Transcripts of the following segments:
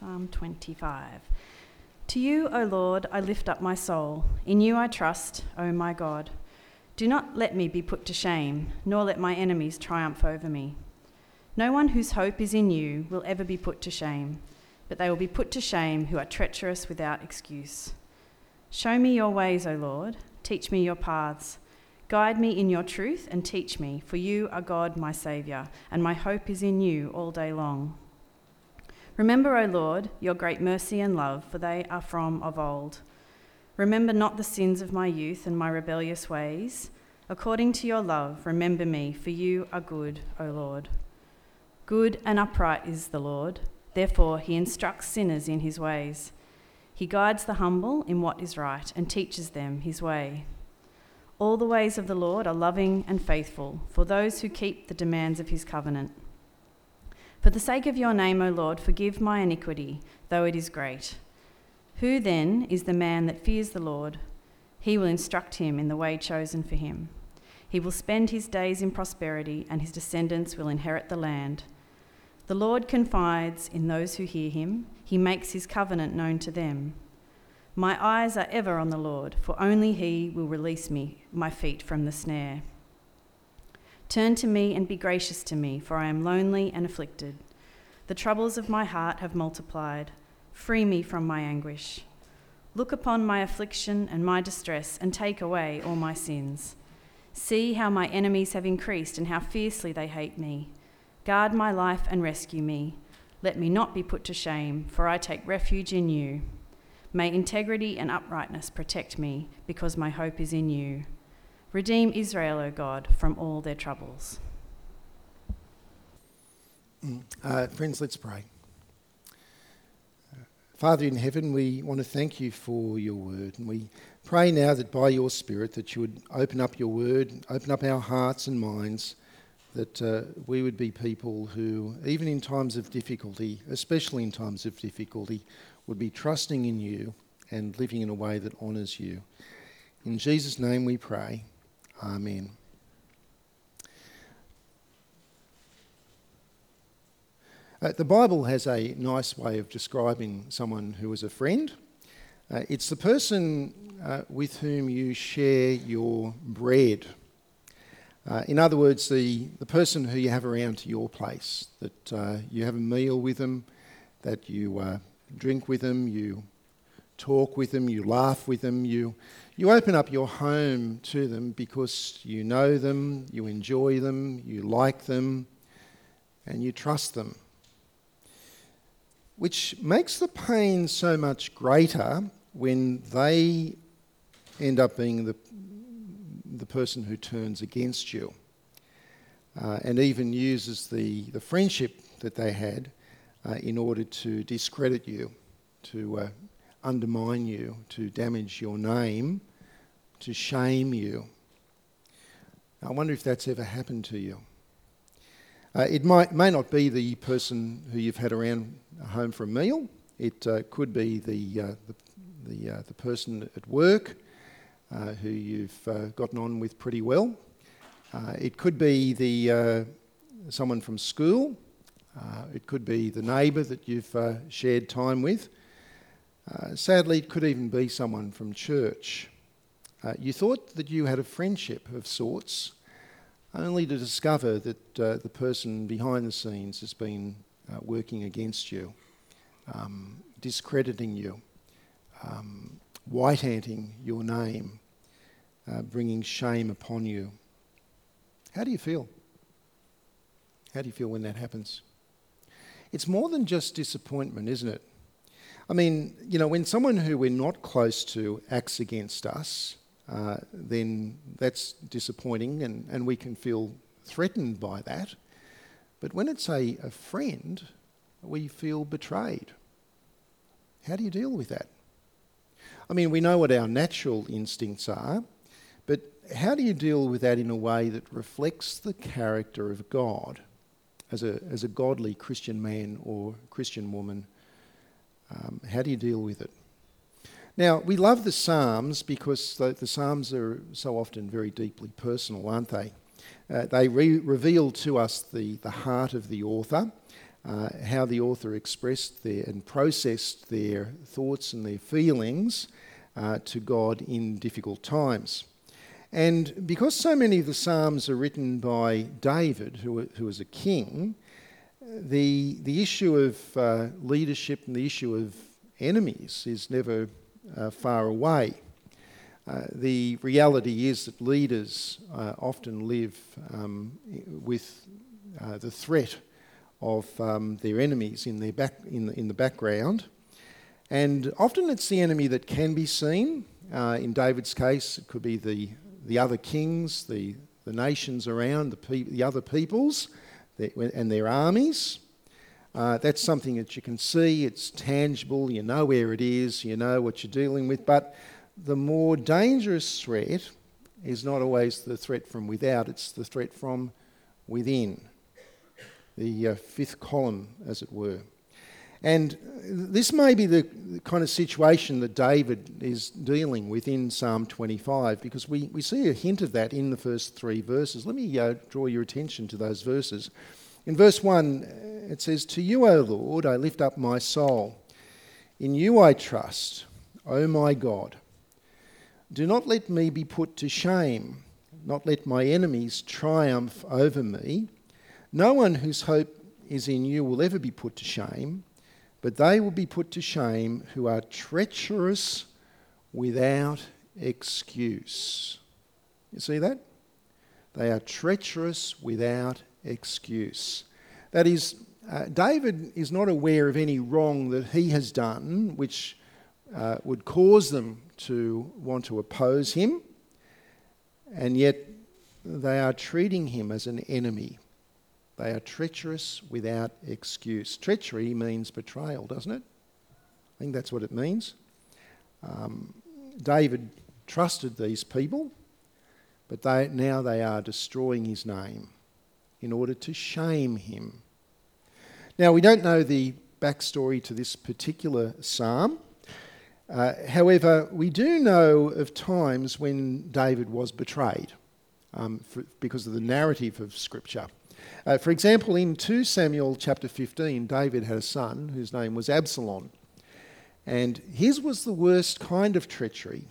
Psalm 25. To you, O Lord, I lift up my soul. In you I trust, O my God. Do not let me be put to shame, nor let my enemies triumph over me. No one whose hope is in you will ever be put to shame, but they will be put to shame who are treacherous without excuse. Show me your ways, O Lord. Teach me your paths. Guide me in your truth and teach me, for you are God, my Saviour, and my hope is in you all day long. Remember, O Lord, your great mercy and love, for they are from of old. Remember not the sins of my youth and my rebellious ways. According to your love, remember me, for you are good, O Lord. Good and upright is the Lord, therefore he instructs sinners in his ways. He guides the humble in what is right and teaches them his way. All the ways of the Lord are loving and faithful for those who keep the demands of his covenant. For the sake of your name, O Lord, forgive my iniquity, though it is great. Who then is the man that fears the Lord? He will instruct him in the way chosen for him. He will spend his days in prosperity, and his descendants will inherit the land. The Lord confides in those who hear him, he makes his covenant known to them. My eyes are ever on the Lord, for only he will release me, my feet from the snare. Turn to me and be gracious to me, for I am lonely and afflicted. The troubles of my heart have multiplied. Free me from my anguish. Look upon my affliction and my distress, and take away all my sins. See how my enemies have increased, and how fiercely they hate me. Guard my life and rescue me. Let me not be put to shame, for I take refuge in you. May integrity and uprightness protect me, because my hope is in you. Redeem Israel, O God, from all their troubles. Uh, friends, let's pray. Father in heaven, we want to thank you for your word, and we pray now that by your Spirit that you would open up your word, open up our hearts and minds, that uh, we would be people who, even in times of difficulty, especially in times of difficulty, would be trusting in you and living in a way that honours you. In Jesus' name we pray. Amen. Uh, the Bible has a nice way of describing someone who is a friend. Uh, it's the person uh, with whom you share your bread. Uh, in other words, the, the person who you have around to your place, that uh, you have a meal with them, that you uh, drink with them, you talk with them, you laugh with them, you, you open up your home to them because you know them, you enjoy them, you like them, and you trust them. Which makes the pain so much greater when they end up being the, the person who turns against you uh, and even uses the, the friendship that they had uh, in order to discredit you, to uh, undermine you, to damage your name, to shame you. I wonder if that's ever happened to you. Uh, it might, may not be the person who you've had around home for a meal. It uh, could be the, uh, the, the, uh, the, person at work uh, who you've uh, gotten on with pretty well. it could be the, someone from school. it could be the neighbour that you've shared time with. sadly, it could even be someone from church. Uh, you thought that you had a friendship of sorts, only to discover that uh, the person behind the scenes has been uh, working against you, um, discrediting you, um, white anting your name, uh, bringing shame upon you. How do you feel? How do you feel when that happens? It's more than just disappointment, isn't it? I mean, you know, when someone who we're not close to acts against us, uh, then that's disappointing and, and we can feel threatened by that. But when it's a, a friend, we feel betrayed. How do you deal with that? I mean, we know what our natural instincts are, but how do you deal with that in a way that reflects the character of God as a, as a godly Christian man or Christian woman? Um, how do you deal with it? Now, we love the Psalms because the, the Psalms are so often very deeply personal, aren't they? Uh, they re- reveal to us the, the heart of the author, uh, how the author expressed their, and processed their thoughts and their feelings uh, to God in difficult times. And because so many of the Psalms are written by David, who, who was a king, the, the issue of uh, leadership and the issue of enemies is never uh, far away. Uh, the reality is that leaders uh, often live um, with uh, the threat of um, their enemies in, their back, in, the, in the background. And often it's the enemy that can be seen. Uh, in David's case, it could be the, the other kings, the, the nations around, the, pe- the other peoples and their armies. Uh, that's something that you can see, it's tangible, you know where it is, you know what you're dealing with. But the more dangerous threat is not always the threat from without, it's the threat from within. The uh, fifth column, as it were. And this may be the kind of situation that David is dealing with in Psalm 25, because we, we see a hint of that in the first three verses. Let me uh, draw your attention to those verses. In verse 1, uh, it says, To you, O Lord, I lift up my soul. In you I trust, O my God. Do not let me be put to shame, not let my enemies triumph over me. No one whose hope is in you will ever be put to shame but they will be put to shame who are treacherous without excuse. You see that? They are treacherous without excuse. That is, uh, David is not aware of any wrong that he has done which uh, would cause them to want to oppose him, and yet they are treating him as an enemy. They are treacherous without excuse. Treachery means betrayal, doesn't it? I think that's what it means. Um, David trusted these people, but they, now they are destroying his name in order to shame him. Now, we don't know the backstory to this particular psalm. Uh, however, we do know of times when David was betrayed um, for, because of the narrative of Scripture. Uh, for example, in 2 Samuel chapter 15, David had a son whose name was Absalom. And his was the worst kind of treachery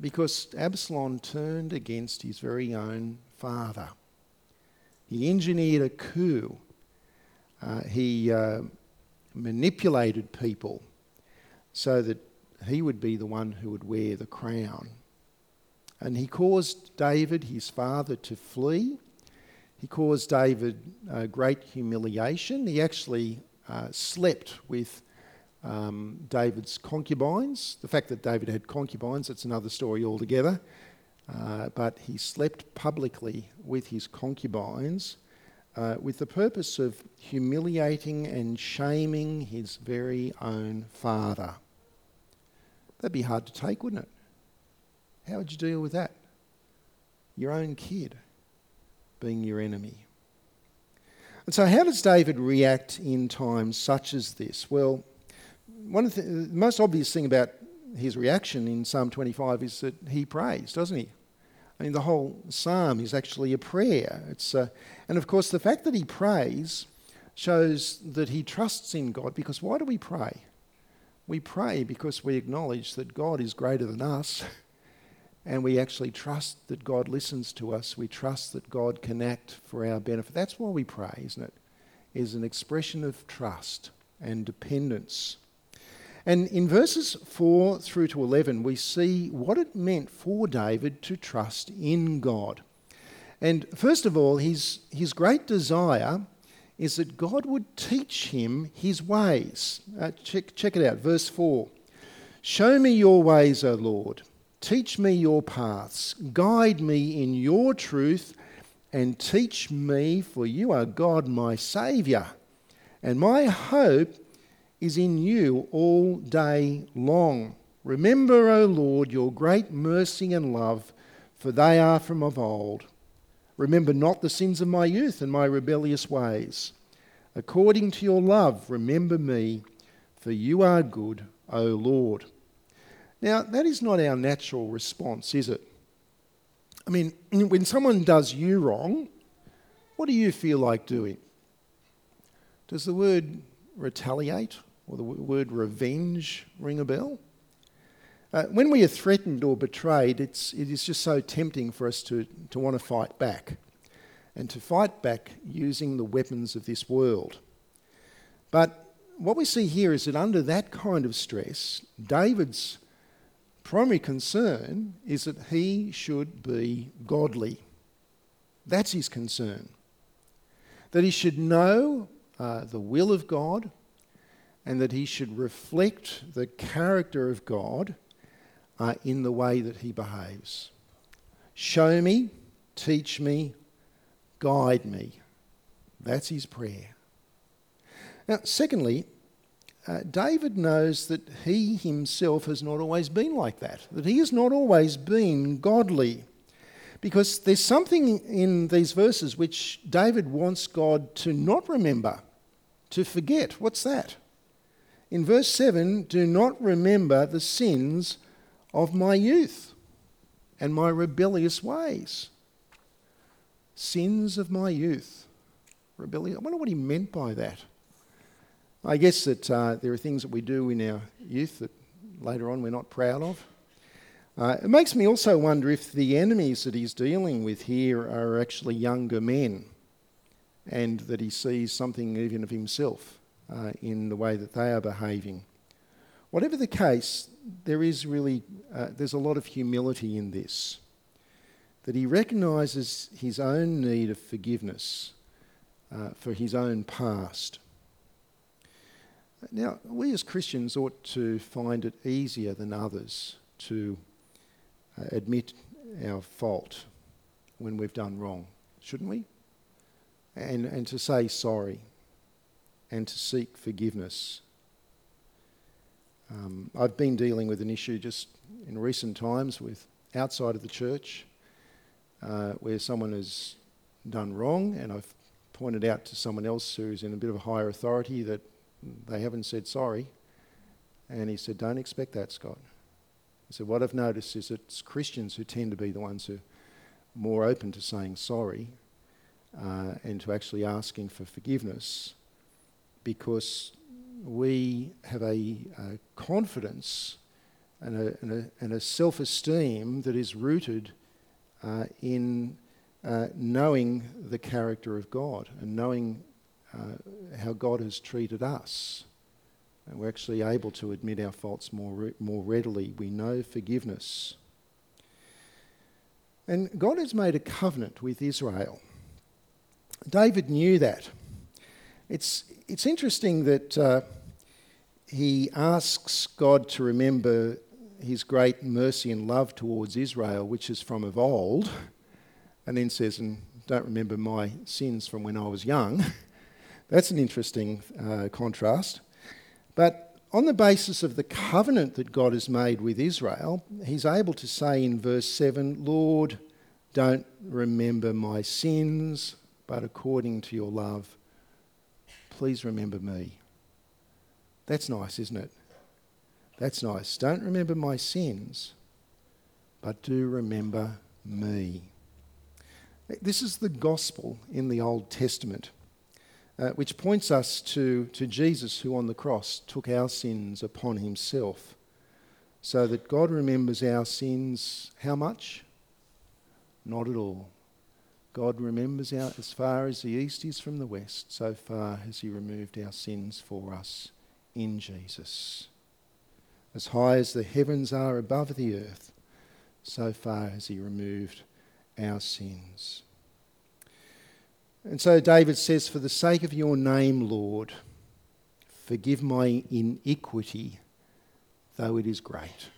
because Absalom turned against his very own father. He engineered a coup. Uh, he uh, manipulated people so that he would be the one who would wear the crown. And he caused David, his father, to flee he caused David uh, great humiliation. He actually uh, slept with um, David's concubines. The fact that David had concubines, that's another story altogether. Uh, but he slept publicly with his concubines uh, with the purpose of humiliating and shaming his very own father. That'd be hard to take, wouldn't it? How would you deal with that? Your own kid being your enemy. And so, how does David react in times such as this? Well, one of the, the most obvious thing about his reaction in Psalm 25 is that he prays, doesn't he? I mean, the whole psalm is actually a prayer. It's, uh, and of course, the fact that he prays shows that he trusts in God because why do we pray? We pray because we acknowledge that God is greater than us and we actually trust that God listens to us. We trust that God can act for our benefit. That's why we pray, isn't it? Is an expression of trust and dependence. And in verses 4 through to 11, we see what it meant for David to trust in God. And first of all, his, his great desire is that God would teach him his ways. Uh, check, check it out, verse 4. Show me your ways, O Lord. Teach me your paths, guide me in your truth, and teach me, for you are God, my Saviour. And my hope is in you all day long. Remember, O Lord, your great mercy and love, for they are from of old. Remember not the sins of my youth and my rebellious ways. According to your love, remember me, for you are good, O Lord. Now, that is not our natural response, is it? I mean, when someone does you wrong, what do you feel like doing? Does the word retaliate or the word revenge ring a bell? Uh, when we are threatened or betrayed, it's, it is just so tempting for us to, to want to fight back and to fight back using the weapons of this world. But what we see here is that under that kind of stress, David's primary concern is that he should be godly. That's his concern. That he should know uh, the will of God and that he should reflect the character of God uh, in the way that he behaves. Show me, teach me, guide me. That's his prayer. Now, secondly, uh, David knows that he himself has not always been like that, that he has not always been godly. Because there's something in these verses which David wants God to not remember, to forget. What's that? In verse 7, do not remember the sins of my youth and my rebellious ways. Sins of my youth. Rebellious. I wonder what he meant by that. I guess that uh, there are things that we do in our youth that later on we're not proud of. Uh, it makes me also wonder if the enemies that he's dealing with here are actually younger men and that he sees something even of himself uh, in the way that they are behaving. Whatever the case, there is really uh, there's a lot of humility in this. That he recognises his own need of forgiveness uh, for his own past. Now, we as Christians ought to find it easier than others to uh, admit our fault when we've done wrong, shouldn't we? And, and to say sorry and to seek forgiveness. Um, I've been dealing with an issue just in recent times with outside of the church uh, where someone has done wrong, and I've pointed out to someone else who's in a bit of a higher authority that they haven't said sorry. And he said, Don't expect that, Scott. He said, What I've noticed is it's Christians who tend to be the ones who are more open to saying sorry uh, and to actually asking for forgiveness because we have a, a confidence and a, and a, and a self esteem that is rooted uh, in uh, knowing the character of God and knowing uh, how God has treated us. And we're actually able to admit our faults more, re- more readily. We know forgiveness. And God has made a covenant with Israel. David knew that. It's, it's interesting that uh, he asks God to remember his great mercy and love towards Israel, which is from of old, and then says, and don't remember my sins from when I was young. That's an interesting uh, contrast. But on the basis of the covenant that God has made with Israel, he's able to say in verse 7 Lord, don't remember my sins, but according to your love, please remember me. That's nice, isn't it? That's nice. Don't remember my sins, but do remember me. This is the gospel in the Old Testament uh, which points us to, to Jesus, who on the cross took our sins upon himself, so that God remembers our sins how much? Not at all. God remembers our, as far as the east is from the west, so far has he removed our sins for us in Jesus. As high as the heavens are above the earth, so far has he removed our sins. And so David says, For the sake of your name, Lord, forgive my iniquity, though it is great.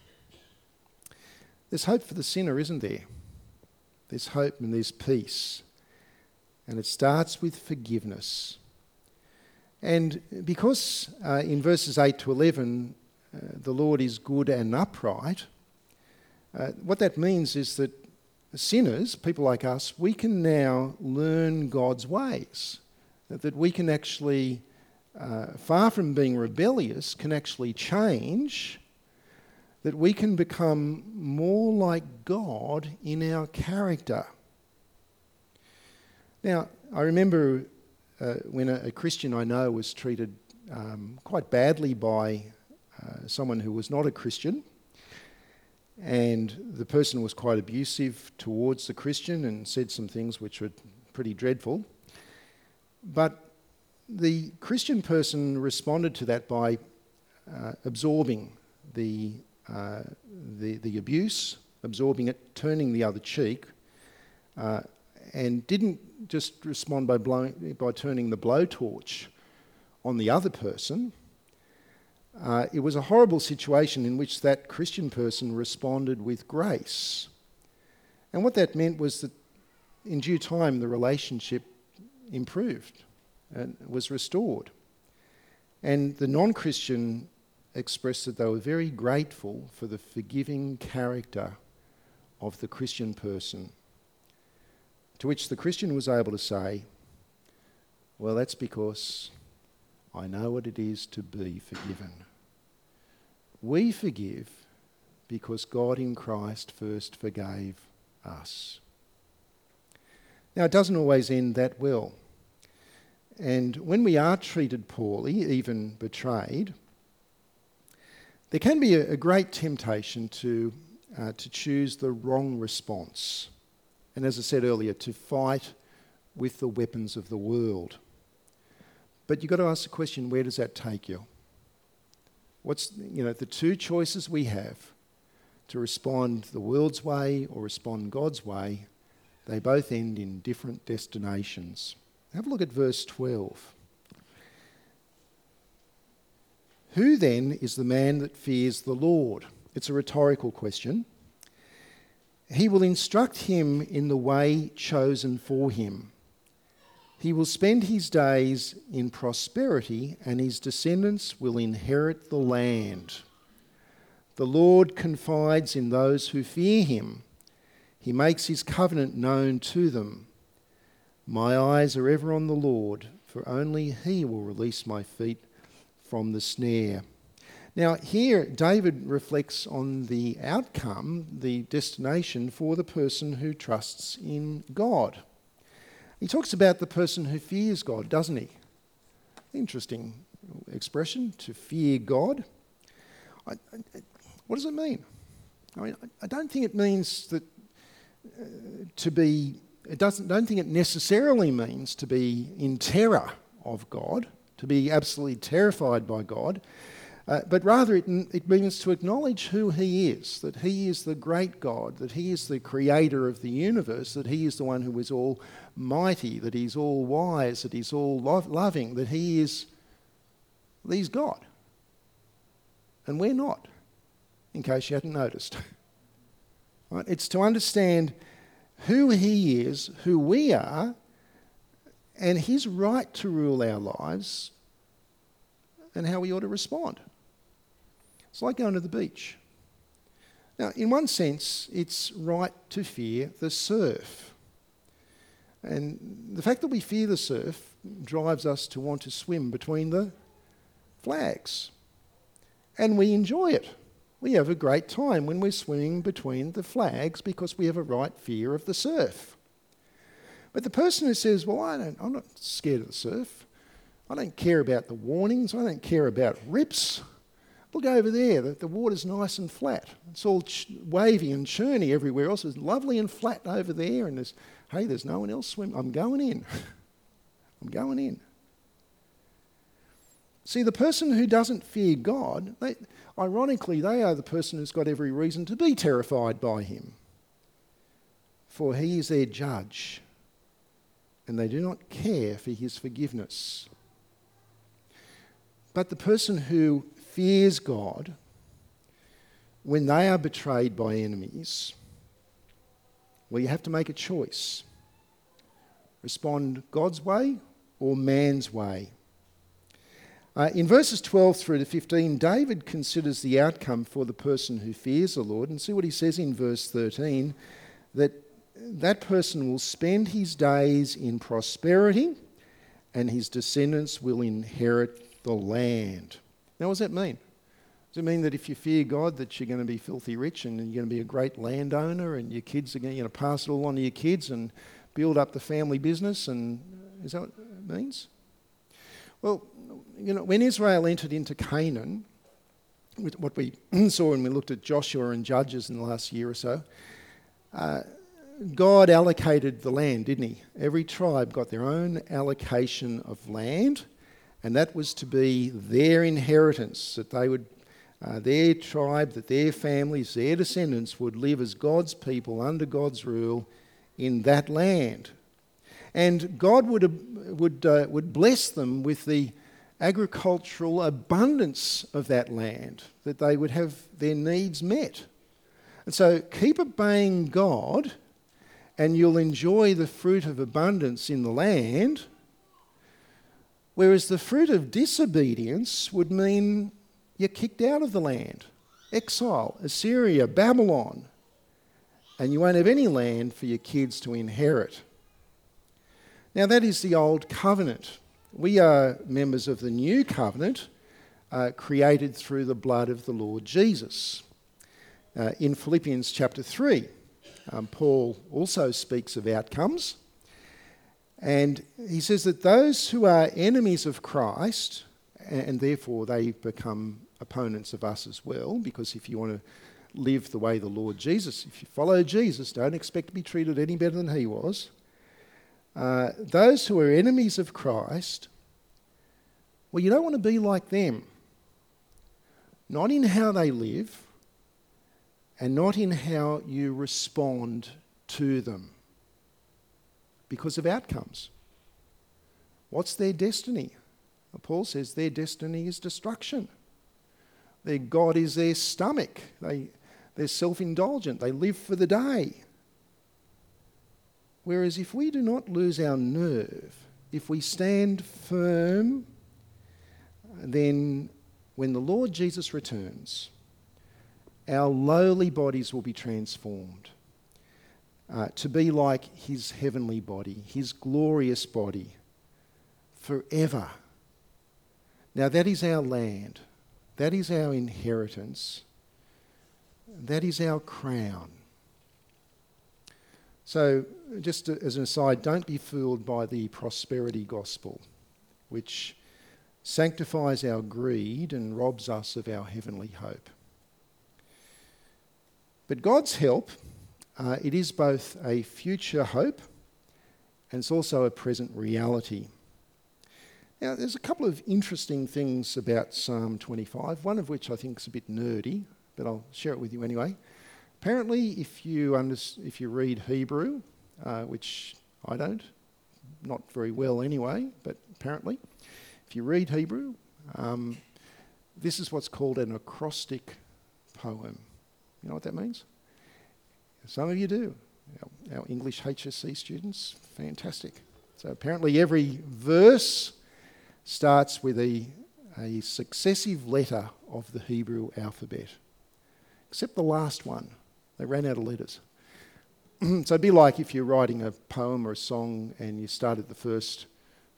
There's hope for the sinner, isn't there? There's hope and there's peace. And it starts with forgiveness. And because uh, in verses 8 to 11, uh, the Lord is good and upright, uh, what that means is that sinners, people like us, we can now learn God's ways. That we can actually, uh, far from being rebellious, can actually change. That we can become more like God in our character. Now, I remember uh, when a, a, Christian I know was treated um, quite badly by uh, someone who was not a Christian, and the person was quite abusive towards the Christian and said some things which were pretty dreadful. But the Christian person responded to that by uh, absorbing the, the, the, abuse, absorbing it, turning the other cheek, uh, and didn't just respond by, blowing, by turning the blowtorch on the other person. Uh, it was a horrible situation in which that Christian person responded with grace. And what that meant was that in due time the relationship improved and was restored. And the non Christian expressed that they were very grateful for the forgiving character of the Christian person. To which the Christian was able to say, Well, that's because I know what it is to be forgiven. We forgive because God in Christ first forgave us. Now, it doesn't always end that well. And when we are treated poorly, even betrayed, there can be a, a great temptation to, uh, to choose the wrong response. And as I said earlier, to fight with the weapons of the world. But you've got to ask the question where does that take you? What's, you know, the two choices we have to respond the world's way or respond God's way, they both end in different destinations. Have a look at verse 12. Who then is the man that fears the Lord? It's a rhetorical question. He will instruct him in the way chosen for him. He will spend his days in prosperity, and his descendants will inherit the land. The Lord confides in those who fear him. He makes his covenant known to them. My eyes are ever on the Lord, for only he will release my feet from the snare. Now, here David reflects on the outcome, the destination for the person who trusts in God. He talks about the person who fears God, doesn't he? Interesting expression, to fear God. I, I, what does it mean? I mean, I don't think it means that uh, to be it doesn't, don't think it necessarily means to be in terror of God, to be absolutely terrified by God, uh, but rather it, it means to acknowledge who He is, that He is the great God, that He is the creator of the universe, that He is the one who is all mighty, that He's all wise, that He's all lo- loving, that He is He's God. And we're not, in case you hadn't noticed. right? It's to understand who He is, who we are, and His right to rule our lives, and how we ought to respond. It's like going to the beach. Now, in one sense, it's right to fear the surf. And the fact that we fear the surf drives us to want to swim between the flags. And we enjoy it. We have a great time when we're swimming between the flags because we have a right fear of the surf. But the person who says, Well, I don't, I'm not scared of the surf, I don't care about the warnings, I don't care about rips. Look over there, the, the water's nice and flat. It's all ch- wavy and churny everywhere else. It's lovely and flat over there, and there's, hey, there's no one else swimming. I'm going in. I'm going in. See, the person who doesn't fear God, they, ironically, they are the person who's got every reason to be terrified by him. For he is their judge, and they do not care for his forgiveness. But the person who fears God, when they are betrayed by enemies, well, you have to make a choice respond God's way or man's way. Uh, in verses 12 through to 15, David considers the outcome for the person who fears the Lord. And see what he says in verse 13 that that person will spend his days in prosperity and his descendants will inherit the land. Now, what does that mean? Does it mean that if you fear God that you're going to be filthy rich and you're going to be a great landowner and your kids are going to pass it all on to your kids and build up the family business? And is that what it means? Well, you know, when Israel entered into Canaan, what we saw when we looked at Joshua and Judges in the last year or so, uh, God allocated the land, didn't He? Every tribe got their own allocation of land, and that was to be their inheritance, that they would uh, their tribe, that their families, their descendants would live as God's people under God's rule in that land. And God would, uh, would, uh, would bless them with the agricultural abundance of that land, that they would have their needs met. And so keep obeying God, and you'll enjoy the fruit of abundance in the land. Whereas the fruit of disobedience would mean you're kicked out of the land. Exile, Assyria, Babylon. And you won't have any land for your kids to inherit. Now, that is the old covenant. We are members of the new covenant uh, created through the blood of the Lord Jesus. Uh, in Philippians chapter 3, um, Paul also speaks of outcomes. And he says that those who are enemies of Christ, and therefore they become opponents of us as well, because if you want to live the way the Lord Jesus, if you follow Jesus, don't expect to be treated any better than he was. Uh, those who are enemies of Christ, well, you don't want to be like them. Not in how they live, and not in how you respond to them because of outcomes. What's their destiny? Paul says their destiny is destruction. Their God is their stomach. They, they're self indulgent. They live for the day. Whereas if we do not lose our nerve, if we stand firm, then when the Lord Jesus returns, our lowly bodies will be transformed uh, to be like his heavenly body, his glorious body, forever. Now, that is our land. That is our inheritance. That is our crown. So, just as an aside, don't be fooled by the prosperity gospel, which sanctifies our greed and robs us of our heavenly hope. But God's help, uh, it is both a future hope and it's also a present reality. Now, there's a couple of interesting things about Psalm 25, one of which I think is a bit nerdy, but I'll share it with you anyway. Apparently, if you, under, if you read Hebrew, uh, which I don't, not very well anyway, but apparently, if you read Hebrew, um, this is what's called an acrostic poem. You know what that means? Some of you do. Our, our English HSC students, fantastic. So apparently, every verse starts with a, a successive letter of the Hebrew alphabet, except the last one. They ran out of letters. so it'd be like if you're writing a poem or a song and you started the first,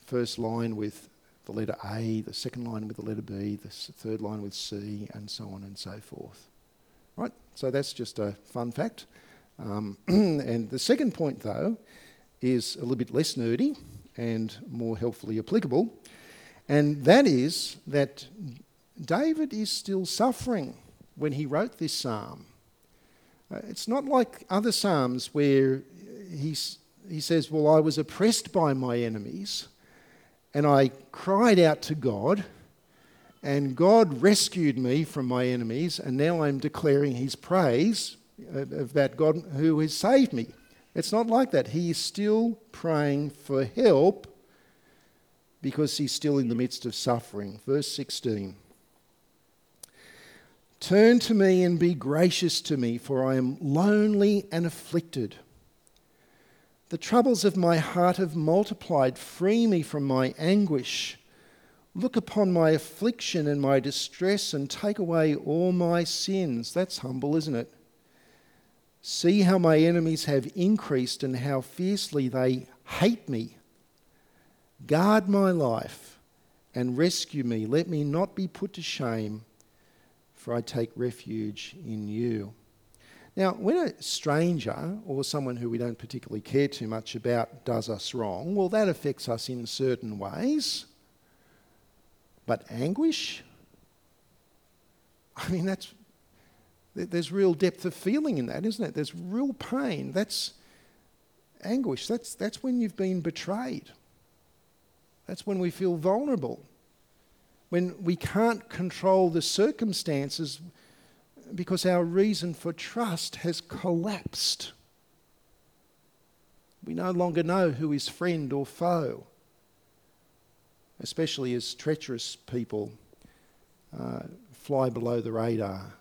first line with the letter A, the second line with the letter B, the third line with C, and so on and so forth. Right? So that's just a fun fact. Um, and the second point, though, is a little bit less nerdy and more helpfully applicable. And that is that David is still suffering when he wrote this psalm. Uh, it's not like other psalms where he's, he says, Well, I was oppressed by my enemies and I cried out to God, and God rescued me from my enemies, and now I'm declaring his praise uh, of that God who has saved me. It's not like that. He is still praying for help because he's still in the midst of suffering. Verse 16 Turn to me and be gracious to me, for I am lonely and afflicted. The troubles of my heart have multiplied. Free me from my anguish. Look upon my affliction and my distress and take away all my sins. That's humble, isn't it? See how my enemies have increased and how fiercely they hate me. Guard my life and rescue me. Let me not be put to shame, for I take refuge in you. Now, when a stranger or someone who we don't particularly care too much about does us wrong, well, that affects us in certain ways. But anguish? I mean, that's, there's real depth of feeling in that, isn't it? There's real pain. That's anguish. That's, that's when you've been betrayed. That's when we feel vulnerable. When we can't control the circumstances because our reason for trust has collapsed. We no longer know who is friend or foe, especially as treacherous people uh, fly below the radar,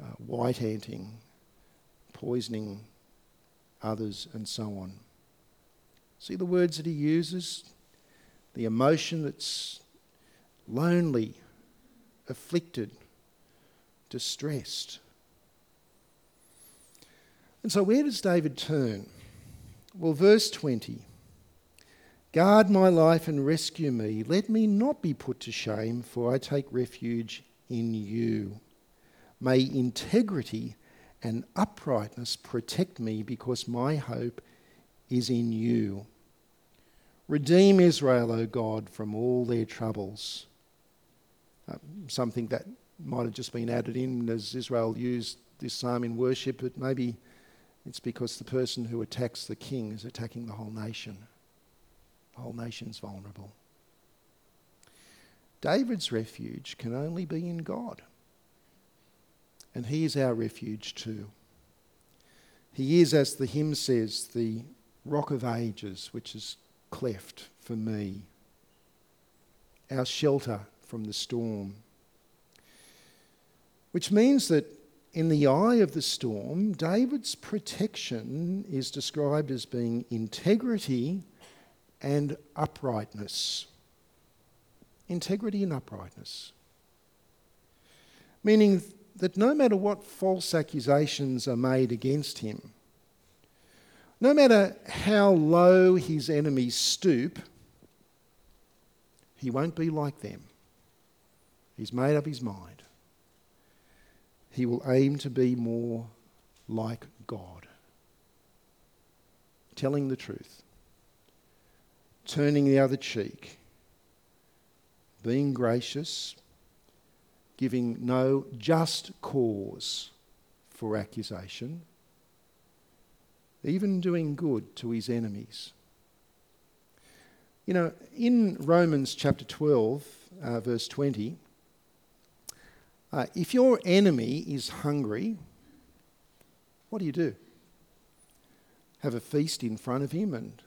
uh, white anting, poisoning others, and so on. See the words that he uses? The emotion that's lonely, afflicted, distressed. And so, where does David turn? Well, verse 20 Guard my life and rescue me. Let me not be put to shame, for I take refuge in you. May integrity and uprightness protect me, because my hope is in you. Redeem Israel, O God, from all their troubles. Uh, something that might have just been added in as Israel used this psalm in worship, but maybe it's because the person who attacks the king is attacking the whole nation. Whole nation's vulnerable. David's refuge can only be in God. And he is our refuge too. He is, as the hymn says, the rock of ages, which is cleft for me, our shelter from the storm. Which means that in the eye of the storm, David's protection is described as being integrity and uprightness. Integrity and uprightness. Meaning that no matter what false accusations are made against him, no matter how low his enemies stoop, he won't be like them. He's made up his mind he will aim to be more like God. Telling the truth, turning the other cheek, being gracious, giving no just cause for accusation, even doing good to his enemies. You know, in Romans chapter 12, uh, verse 20, uh, if your enemy is hungry, what do you do? Have a feast in front of him and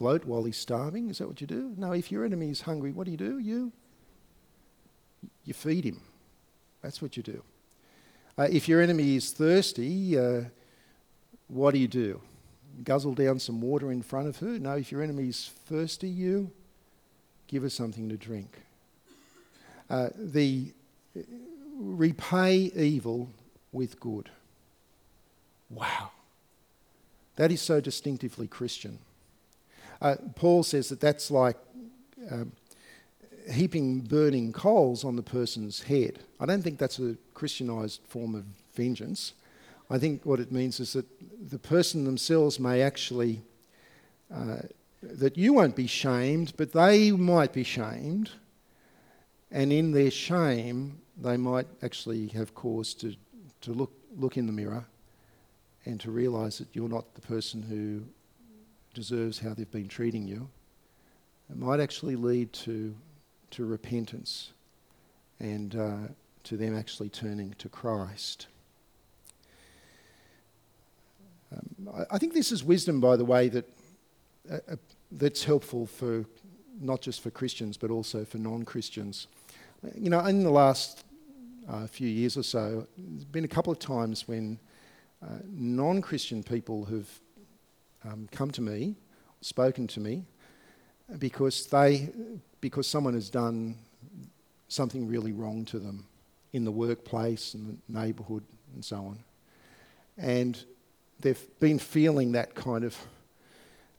gloat while he's starving? Is that what you do? No, if your enemy is hungry, what do you do? You, you feed him. That's what you do. Uh, if your enemy is thirsty, uh, what do you do? Guzzle down some water in front of her? No, if your enemy is thirsty, you give her something to drink. Uh, the repay evil with good. Wow. That is so distinctively Christian. Uh, Paul says that that's like um, heaping burning coals on the person's head. I don't think that's a Christianized form of vengeance. I think what it means is that the person themselves may actually, uh, that you won't be shamed, but they might be shamed and in their shame, they might actually have cause to, to look, look in the mirror and to realise that you're not the person who deserves how they've been treating you. It might actually lead to, to repentance and uh, to them actually turning to Christ. Um, I, I, think this is wisdom, by the way, that, uh, uh, that's helpful for not just for Christians but also for non Christians. You know, in the last uh, few years or so, there's been a couple of times when uh, non Christian people have um, come to me, spoken to me, because, they, because someone has done something really wrong to them in the workplace and the neighbourhood and so on. And they've been feeling that kind of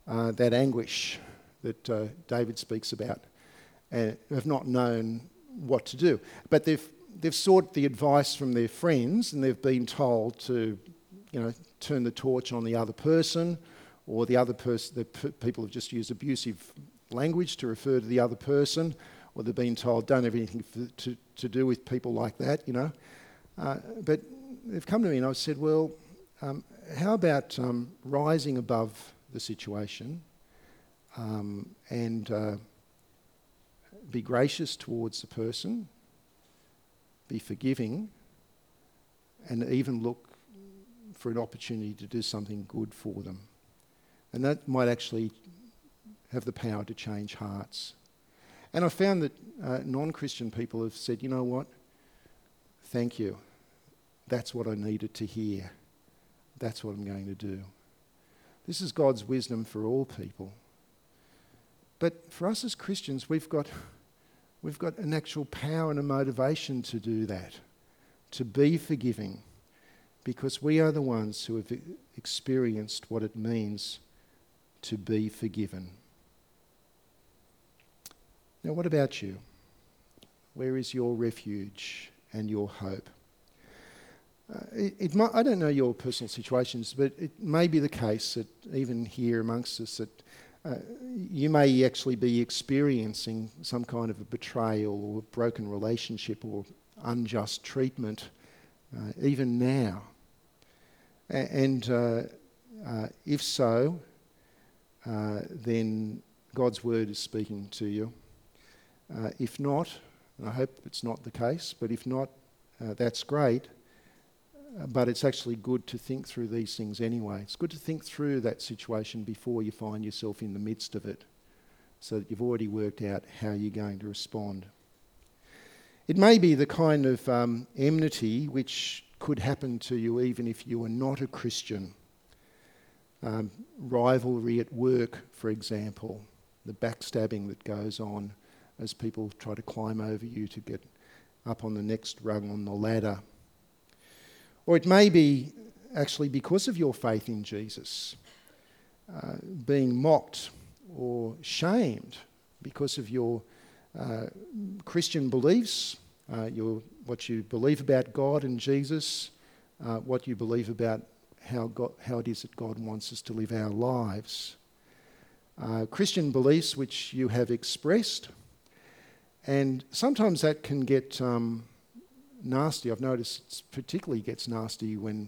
uh, that anguish that uh, David speaks about, and have not known what to do. But they've, they've sought the advice from their friends and they've been told to, you know, turn the torch on the other person or the other person, the p- people have just used abusive language to refer to the other person or they've been told don't have anything to, to do with people like that, you know. Uh, but they've come to me and I've said, well, um, how about um, rising above the situation um, and uh, be gracious towards the person, be forgiving, and even look for an opportunity to do something good for them. And that might actually have the power to change hearts. And I found that uh, non Christian people have said, you know what? Thank you. That's what I needed to hear. That's what I'm going to do. This is God's wisdom for all people. But for us as Christians, we've got, we've got an actual power and a motivation to do that, to be forgiving, because we are the ones who have experienced what it means to be forgiven. Now, what about you? Where is your refuge and your hope? Uh, it, it might, I don't know your personal situations, but it may be the case that even here amongst us that uh, you may actually be experiencing some kind of a betrayal or a broken relationship or unjust treatment, uh, even now. A- and uh, uh, if so, uh, then God's word is speaking to you. if not, I hope it's not the case, but if not, that's great. Uh, but it's actually good to think through these things anyway. It's good to think through that situation before you find yourself in the midst of it so that you've already worked out how you're going to respond. It may be the kind of um, enmity which could happen to you even if you are not a Christian. Um, rivalry at work, for example, the backstabbing that goes on as people try to climb over you to get up on the next rung on the ladder. Or it may be actually because of your faith in Jesus, uh, being mocked or shamed because of your uh, Christian beliefs, uh, your, what you believe about God and Jesus, uh, what you believe about how, God, how it is that God wants us to live our lives. Uh, Christian beliefs which you have expressed, and sometimes that can get um, nasty. I've noticed it particularly gets nasty when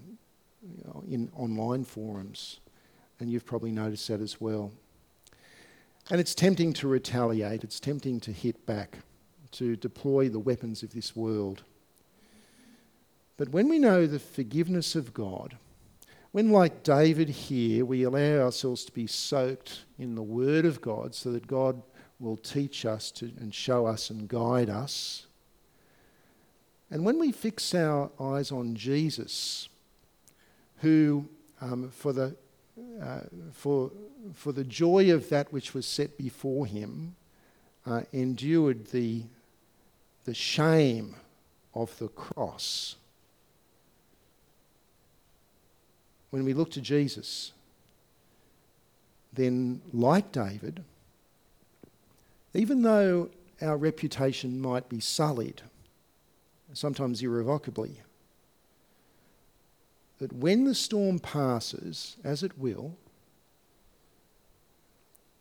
you know, in online forums, and you've probably noticed that as well. And it's tempting to retaliate, it's tempting to hit back, to deploy the weapons of this world. But when we know the forgiveness of God, when, like David here, we allow ourselves to be soaked in the Word of God so that God will teach us to, and show us and guide us, and when we fix our eyes on Jesus, who, um, for, the, uh, for, for the joy of that which was set before him, uh, endured the, the shame of the cross. When we look to Jesus, then, like David, even though our reputation might be sullied, sometimes irrevocably. That when the storm passes, as it will,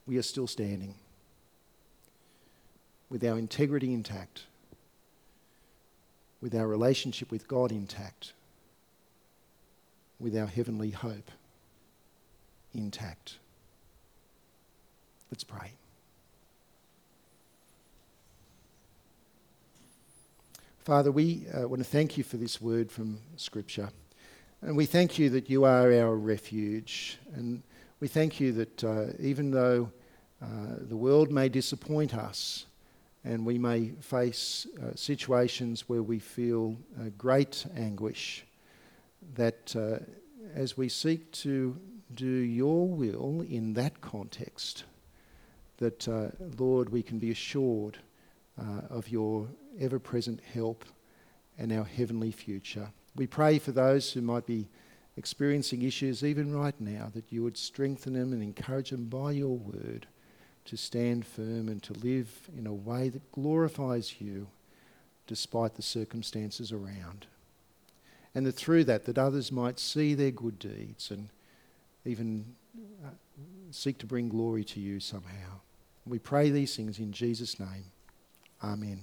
we are still standing with our integrity intact, with our relationship with God intact, with our heavenly hope intact. Let's pray. Father, we uh, want to thank you for this word from Scripture. And we thank you that you are our refuge. And we thank you that uh, even though uh, the world may disappoint us and we may face uh, situations where we feel uh, great anguish, that uh, as we seek to do your will in that context, that, uh, Lord, we can be assured uh, of your ever present help and our heavenly future. We pray for those who might be experiencing issues even right now, that you would strengthen them and encourage them by your word to stand firm and to live in a way that glorifies you despite the circumstances around. And that through that, that others might see their good deeds and even uh, seek to bring glory to you somehow. We pray these things in Jesus' name. Amen.